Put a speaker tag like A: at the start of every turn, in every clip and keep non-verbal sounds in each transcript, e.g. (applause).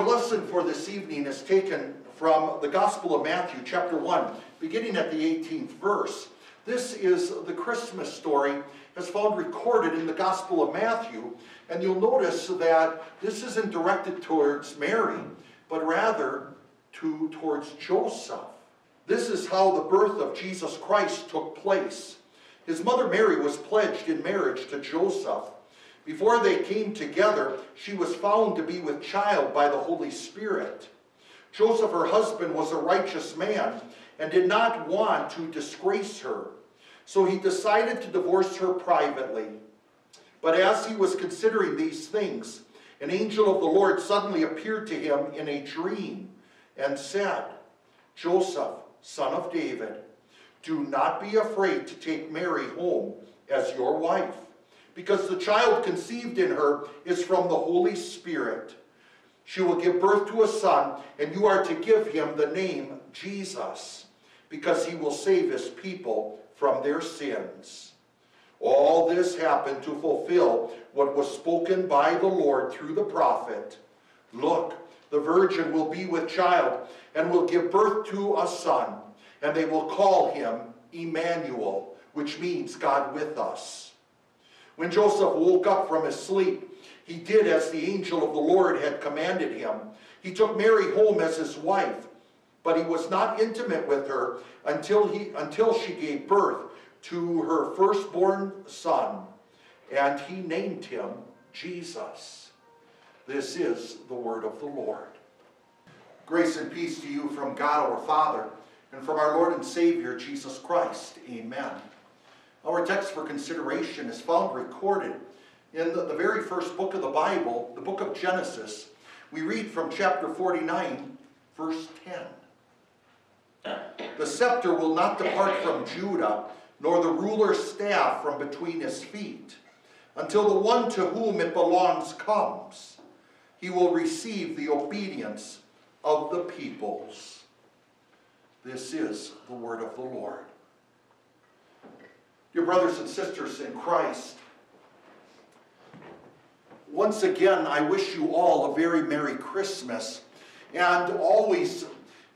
A: Our lesson for this evening is taken from the Gospel of Matthew, chapter 1, beginning at the 18th verse. This is the Christmas story as found recorded in the Gospel of Matthew, and you'll notice that this isn't directed towards Mary, but rather to, towards Joseph. This is how the birth of Jesus Christ took place. His mother Mary was pledged in marriage to Joseph. Before they came together, she was found to be with child by the Holy Spirit. Joseph, her husband, was a righteous man and did not want to disgrace her. So he decided to divorce her privately. But as he was considering these things, an angel of the Lord suddenly appeared to him in a dream and said, Joseph, son of David, do not be afraid to take Mary home as your wife, because the child conceived in her is from the Holy Spirit. She will give birth to a son, and you are to give him the name Jesus, because he will save his people from their sins. All this happened to fulfill what was spoken by the Lord through the prophet. Look, the virgin will be with child and will give birth to a son, and they will call him Emmanuel, which means God with us. When Joseph woke up from his sleep, he did as the angel of the Lord had commanded him. He took Mary home as his wife, but he was not intimate with her until, he, until she gave birth to her firstborn son, and he named him Jesus. This is the word of the Lord. Grace and peace to you from God our Father and from our Lord and Savior Jesus Christ. Amen. Our text for consideration is found recorded in the, the, very first book of the Bible, the book of Genesis. We read from chapter 49, verse 10. The scepter will not depart from Judah, nor the ruler's staff from between his feet, until the one to whom it belongs comes. He will receive the obedience of the peoples. This is the word of the Lord. Dear brothers and sisters in Christ, once again, I wish you all a very Merry Christmas and always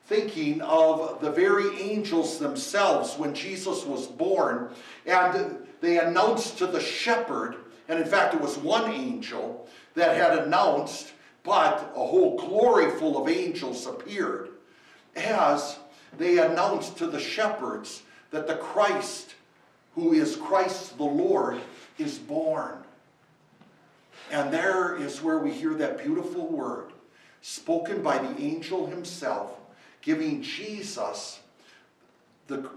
A: thinking of the very angels themselves when Jesus was born. And they announced to the shepherd, and in fact, it was one angel that had announced but a whole glory full of angels appeared as they announced to the shepherds that the Christ, who is Christ the Lord, is born. And there is where we hear that beautiful word spoken by the angel himself, giving Jesus the,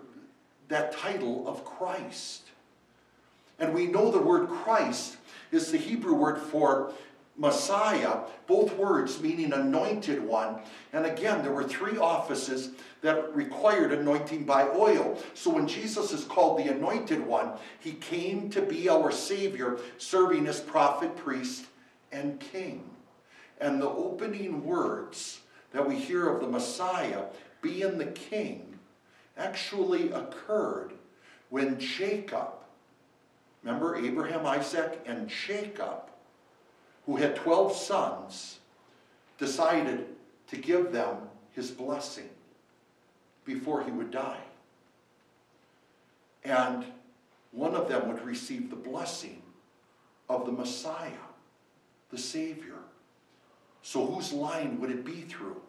A: that title of Christ. And we know the word Christ is the Hebrew word for Messiah, both words meaning anointed one. And again, there were three offices that required anointing by oil. So when Jesus is called the anointed one, he came to be our Savior, serving as prophet, priest, and king. And the opening words that we hear of the Messiah being the king actually occurred when Jacob, remember Abraham, Isaac, and Jacob, who had 12 sons, decided to give them his blessing before he would die. And one of them would receive the blessing of the Messiah, the Savior. So whose line would it be through?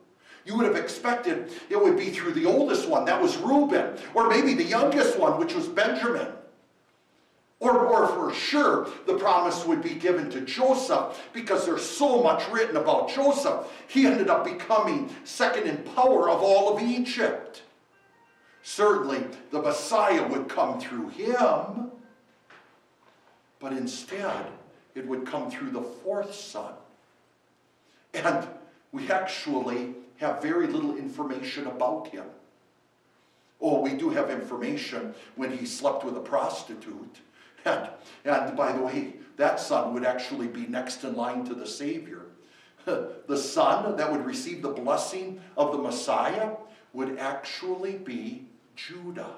A: You would have expected it would be through the oldest one, that was Reuben, or maybe the youngest one, which was Benjamin. Or, or for sure, the promise would be given to Joseph because there's so much written about Joseph. He ended up becoming second in power of all of Egypt. Certainly, the Messiah would come through him, but instead, it would come through the fourth son. And we actually have very little information about him. Oh, we do have information when he slept with a prostitute and, and by the way, that son would actually be next in line to the Savior. (laughs) the son that would receive the blessing of the Messiah would actually be Judah.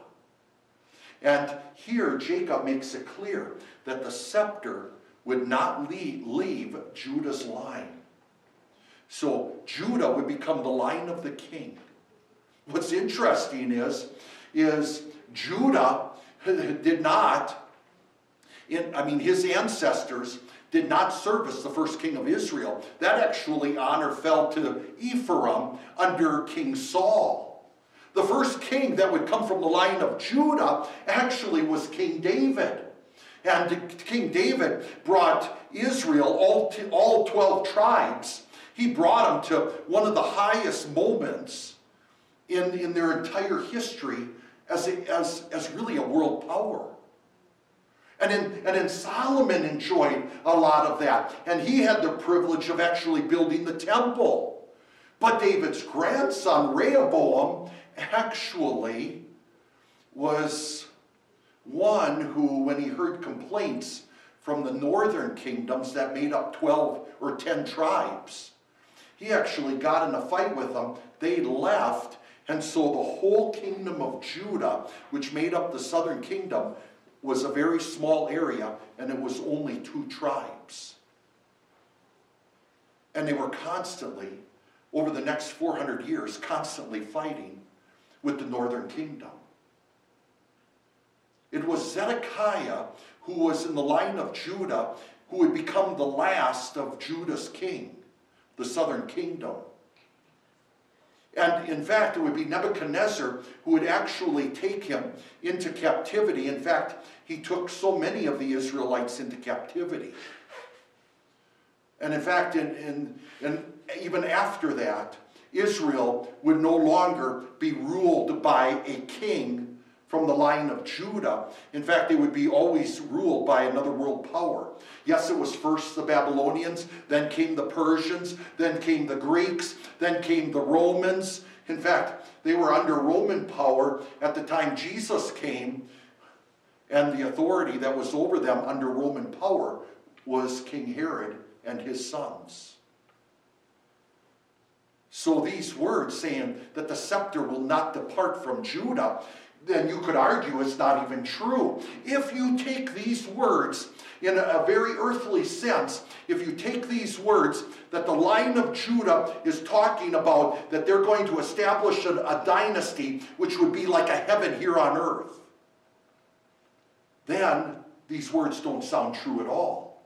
A: And here Jacob makes it clear that the scepter would not leave, leave Judah's line. So Judah would become the line of the king. What's interesting is, is Judah (laughs) did not, I mean, his ancestors did not service the first king of Israel. That actually honor fell to Ephraim under King Saul. The first king that would come from the line of Judah actually was King David. And King David brought Israel, all, all 12 tribes, he brought them to one of the highest moments in, in their entire history as, a, as, as really a world power. And then, and then Solomon enjoyed a lot of that. And he had the privilege of actually building the temple. But David's grandson, Rehoboam, actually was one who, when he heard complaints from the northern kingdoms that made up 12 or 10 tribes, he actually got in a fight with them. They left, and so the whole kingdom of Judah, which made up the southern kingdom, was a very small area, and it was only two tribes. And they were constantly, over the next 400 years, constantly fighting with the northern kingdom. It was Zedekiah who was in the line of Judah who would become the last of Judah's king, the southern kingdom. And in fact, it would be Nebuchadnezzar who would actually take him into captivity. In fact, he took so many of the Israelites into captivity. And in fact, in, in, in, even after that, Israel would no longer be ruled by a king from the line of Judah. In fact, they would be always ruled by another world power. Yes, it was first the Babylonians, then came the Persians, then came the Greeks, then came the Romans. In fact, they were under Roman power at the time Jesus came, and the authority that was over them under Roman power was King Herod and his sons. So these words saying that the scepter will not depart from Judah then you could argue it's not even true. If you take these words in a very earthly sense, if you take these words that the line of Judah is talking about, that they're going to establish a, a dynasty which would be like a heaven here on earth, then these words don't sound true at all.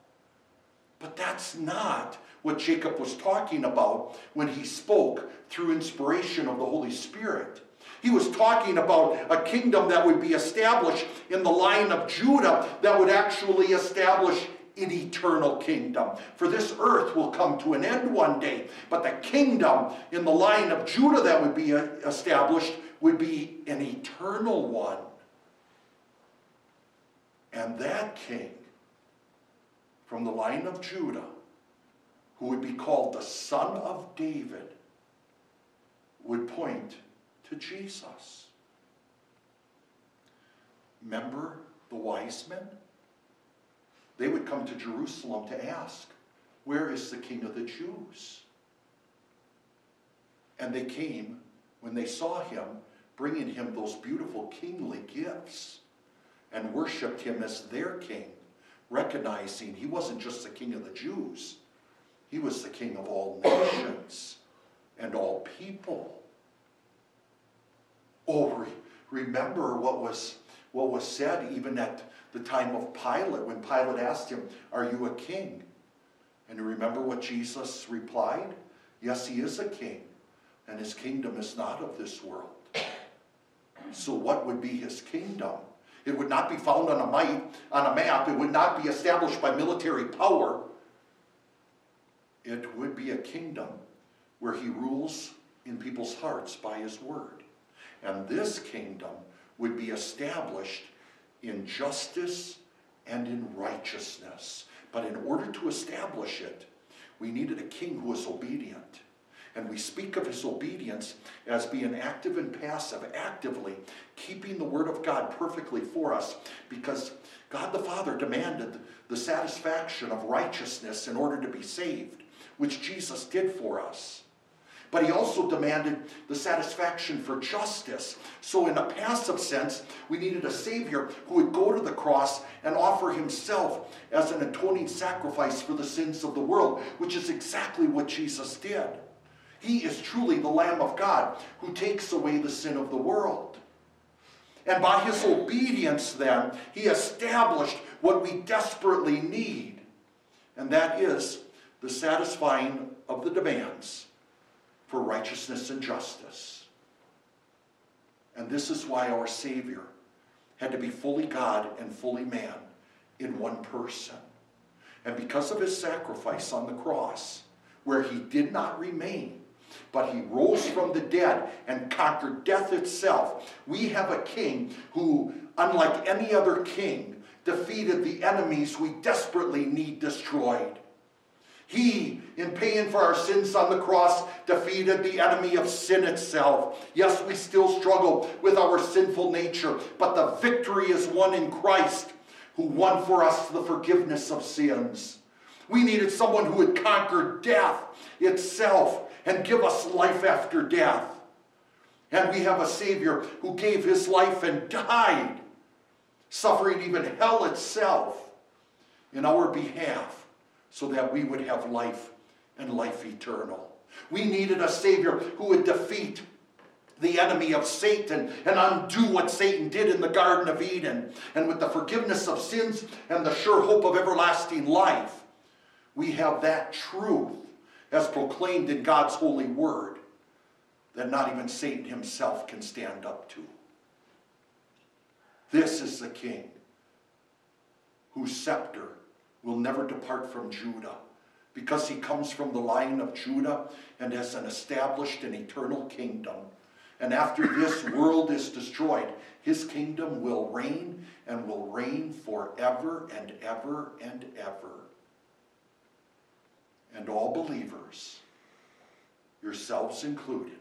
A: But that's not what Jacob was talking about when he spoke through inspiration of the Holy Spirit. He was talking about a kingdom that would be established in the line of Judah that would actually establish an eternal kingdom. For this earth will come to an end one day, but the kingdom in the line of Judah that would be uh, established would be an eternal one. And that king from the line of Judah, who would be called the son of David, would point to Jesus. Remember the wise men? They would come to Jerusalem to ask, Where is the King of the Jews? And they came when they saw him, bringing him those beautiful kingly gifts, and worshiped him as their king, recognizing he wasn't just the king of the Jews, he was the king of all nations and all people. Oh, re remember what was, what was said even at the time of Pilate when Pilate asked him, Are you a king? And remember what Jesus replied? Yes, he is a king, and his kingdom is not of this world. So, what would be his kingdom? It would not be found on a, might, on a map. It would not be established by military power. It would be a kingdom where he rules in people's hearts by his word. And this kingdom would be established in justice and in righteousness. But in order to establish it, we needed a king who was obedient. And we speak of his obedience as being active and passive, actively keeping the word of God perfectly for us because God the Father demanded the satisfaction of righteousness in order to be saved, which Jesus did for us. But he also demanded the satisfaction for justice. So, in a passive sense, we needed a Savior who would go to the cross and offer himself as an atoning sacrifice for the sins of the world, which is exactly what Jesus did. He is truly the Lamb of God who takes away the sin of the world. And by his obedience, then, he established what we desperately need, and that is the satisfying of the demands for righteousness and justice. And this is why our Savior had to be fully God and fully man in one person. And because of his sacrifice on the cross, where he did not remain, but he rose from the dead and conquered death itself, we have a king who, unlike any other king, defeated the enemies we desperately need destroyed. He, in paying for our sins on the cross, defeated the enemy of sin itself. Yes, we still struggle with our sinful nature, but the victory is won in Christ, who won for us the forgiveness of sins. We needed someone who would conquer death itself and give us life after death. And we have a Savior who gave his life and died, suffering even hell itself in our behalf so that we would have life and life eternal. We needed a Savior who would defeat the enemy of Satan and undo what Satan did in the Garden of Eden. And with the forgiveness of sins and the sure hope of everlasting life, we have that truth as proclaimed in God's holy word that not even Satan himself can stand up to. This is the king whose scepter will never depart from Judah because he comes from the line of Judah and has an established and eternal kingdom. And after this world is destroyed, his kingdom will reign and will reign forever and ever and ever. And all believers, yourselves included,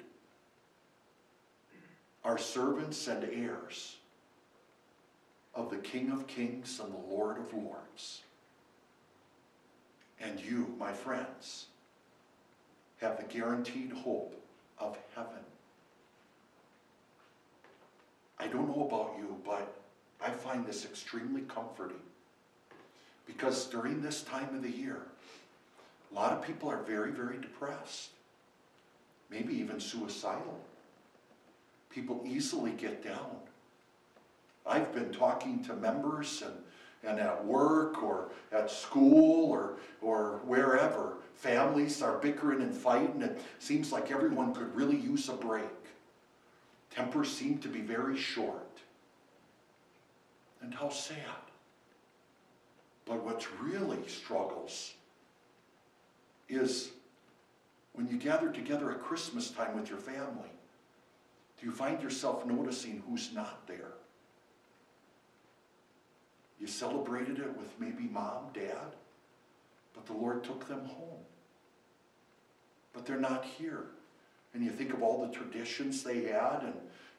A: are servants and heirs of the King of Kings and the Lord of Lords. And you, my friends, have the guaranteed hope of heaven. I don't know about you, but I find this extremely comforting because during this time of the year, a lot of people are very, very depressed, maybe even suicidal. People easily get down. I've been talking to members and and at work or at school or, or wherever. Families are bickering and fighting. It seems like everyone could really use a break. Tempers seem to be very short. And how sad. But what's really struggles is when you gather together at Christmas time with your family, do you find yourself noticing who's not there? You celebrated it with maybe mom, dad, but the Lord took them home. But they're not here. And you think of all the traditions they had, and,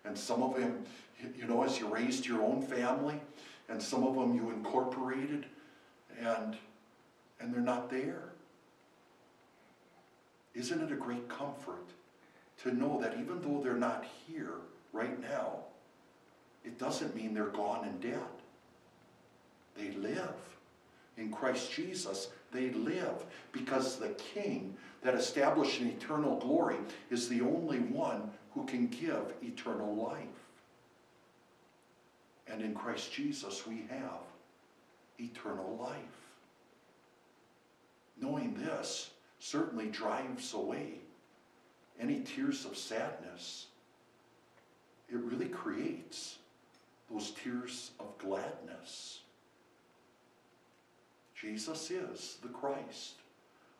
A: and some of them, you know, as you raised your own family, and some of them you incorporated, and, and they're not there. Isn't it a great comfort to know that even though they're not here right now, it doesn't mean they're gone and dead. They live. In Christ Jesus, they live because the King that established an eternal glory is the only one who can give eternal life. And in Christ Jesus, we have eternal life. Knowing this certainly drives away any tears of sadness. It really creates those tears of gladness. Jesus is the Christ,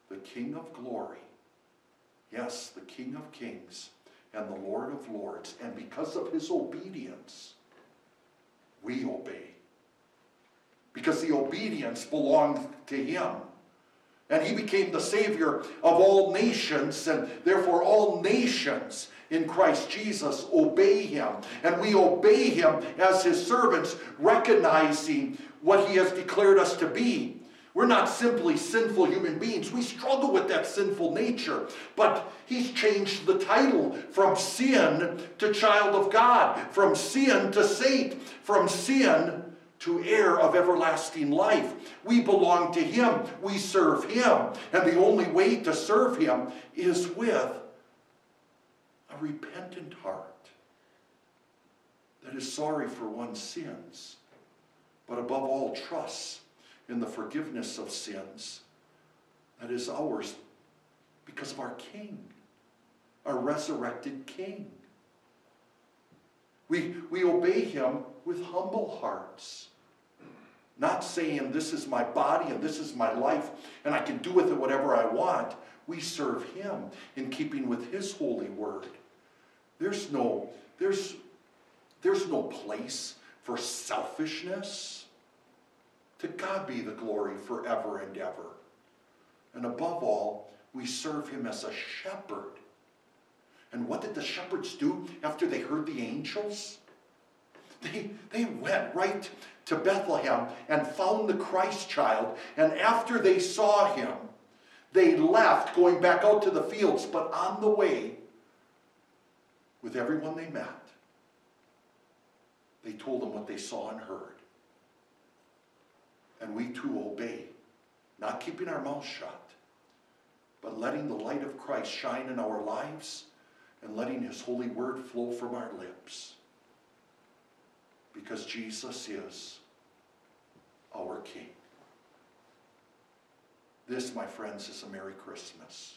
A: the King of glory. Yes, the King of kings and the Lord of lords. And because of his obedience, we obey. Because the obedience belonged to him. And he became the Savior of all nations, and therefore all nations in Christ Jesus obey him. And we obey him as his servants, recognizing what he has declared us to be We're not simply sinful human beings. We struggle with that sinful nature. But he's changed the title from sin to child of God, from sin to saint, from sin to heir of everlasting life. We belong to him. We serve him. And the only way to serve him is with a repentant heart that is sorry for one's sins, but above all, trusts in the forgiveness of sins that is ours because of our King, our resurrected King. We, we obey him with humble hearts. Not saying, This is my body and this is my life, and I can do with it whatever I want. We serve him in keeping with his holy word. There's no, there's, there's no place for selfishness. To God be the glory forever and ever. And above all, we serve him as a shepherd. And what did the shepherds do after they heard the angels? They, they went right to Bethlehem and found the Christ child. And after they saw him, they left, going back out to the fields. But on the way, with everyone they met, they told them what they saw and heard and we too obey, not keeping our mouths shut, but letting the light of Christ shine in our lives and letting his holy word flow from our lips. Because Jesus is our King. This, my friends, is a Merry Christmas.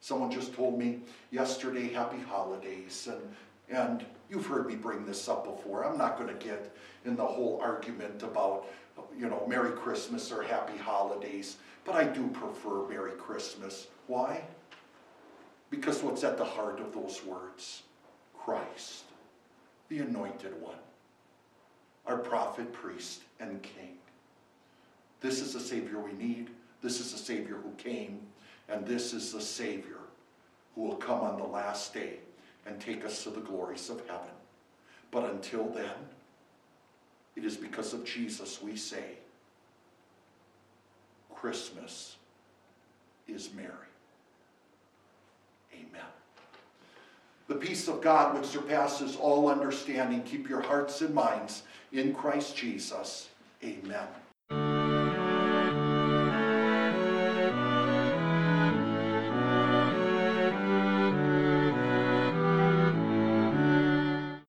A: Someone just told me yesterday, Happy Holidays, and, and you've heard me bring this up before. I'm not going to get in the whole argument about you know, Merry Christmas or Happy Holidays, but I do prefer Merry Christmas. Why? Because what's at the heart of those words? Christ, the Anointed One, our prophet, priest, and king. This is the Savior we need. This is the Savior who came. And this is the Savior who will come on the last day and take us to the glories of heaven. But until then, it is because of Jesus we say, Christmas is merry. Amen. The peace of God, which surpasses all understanding, keep your hearts and minds in Christ Jesus. Amen.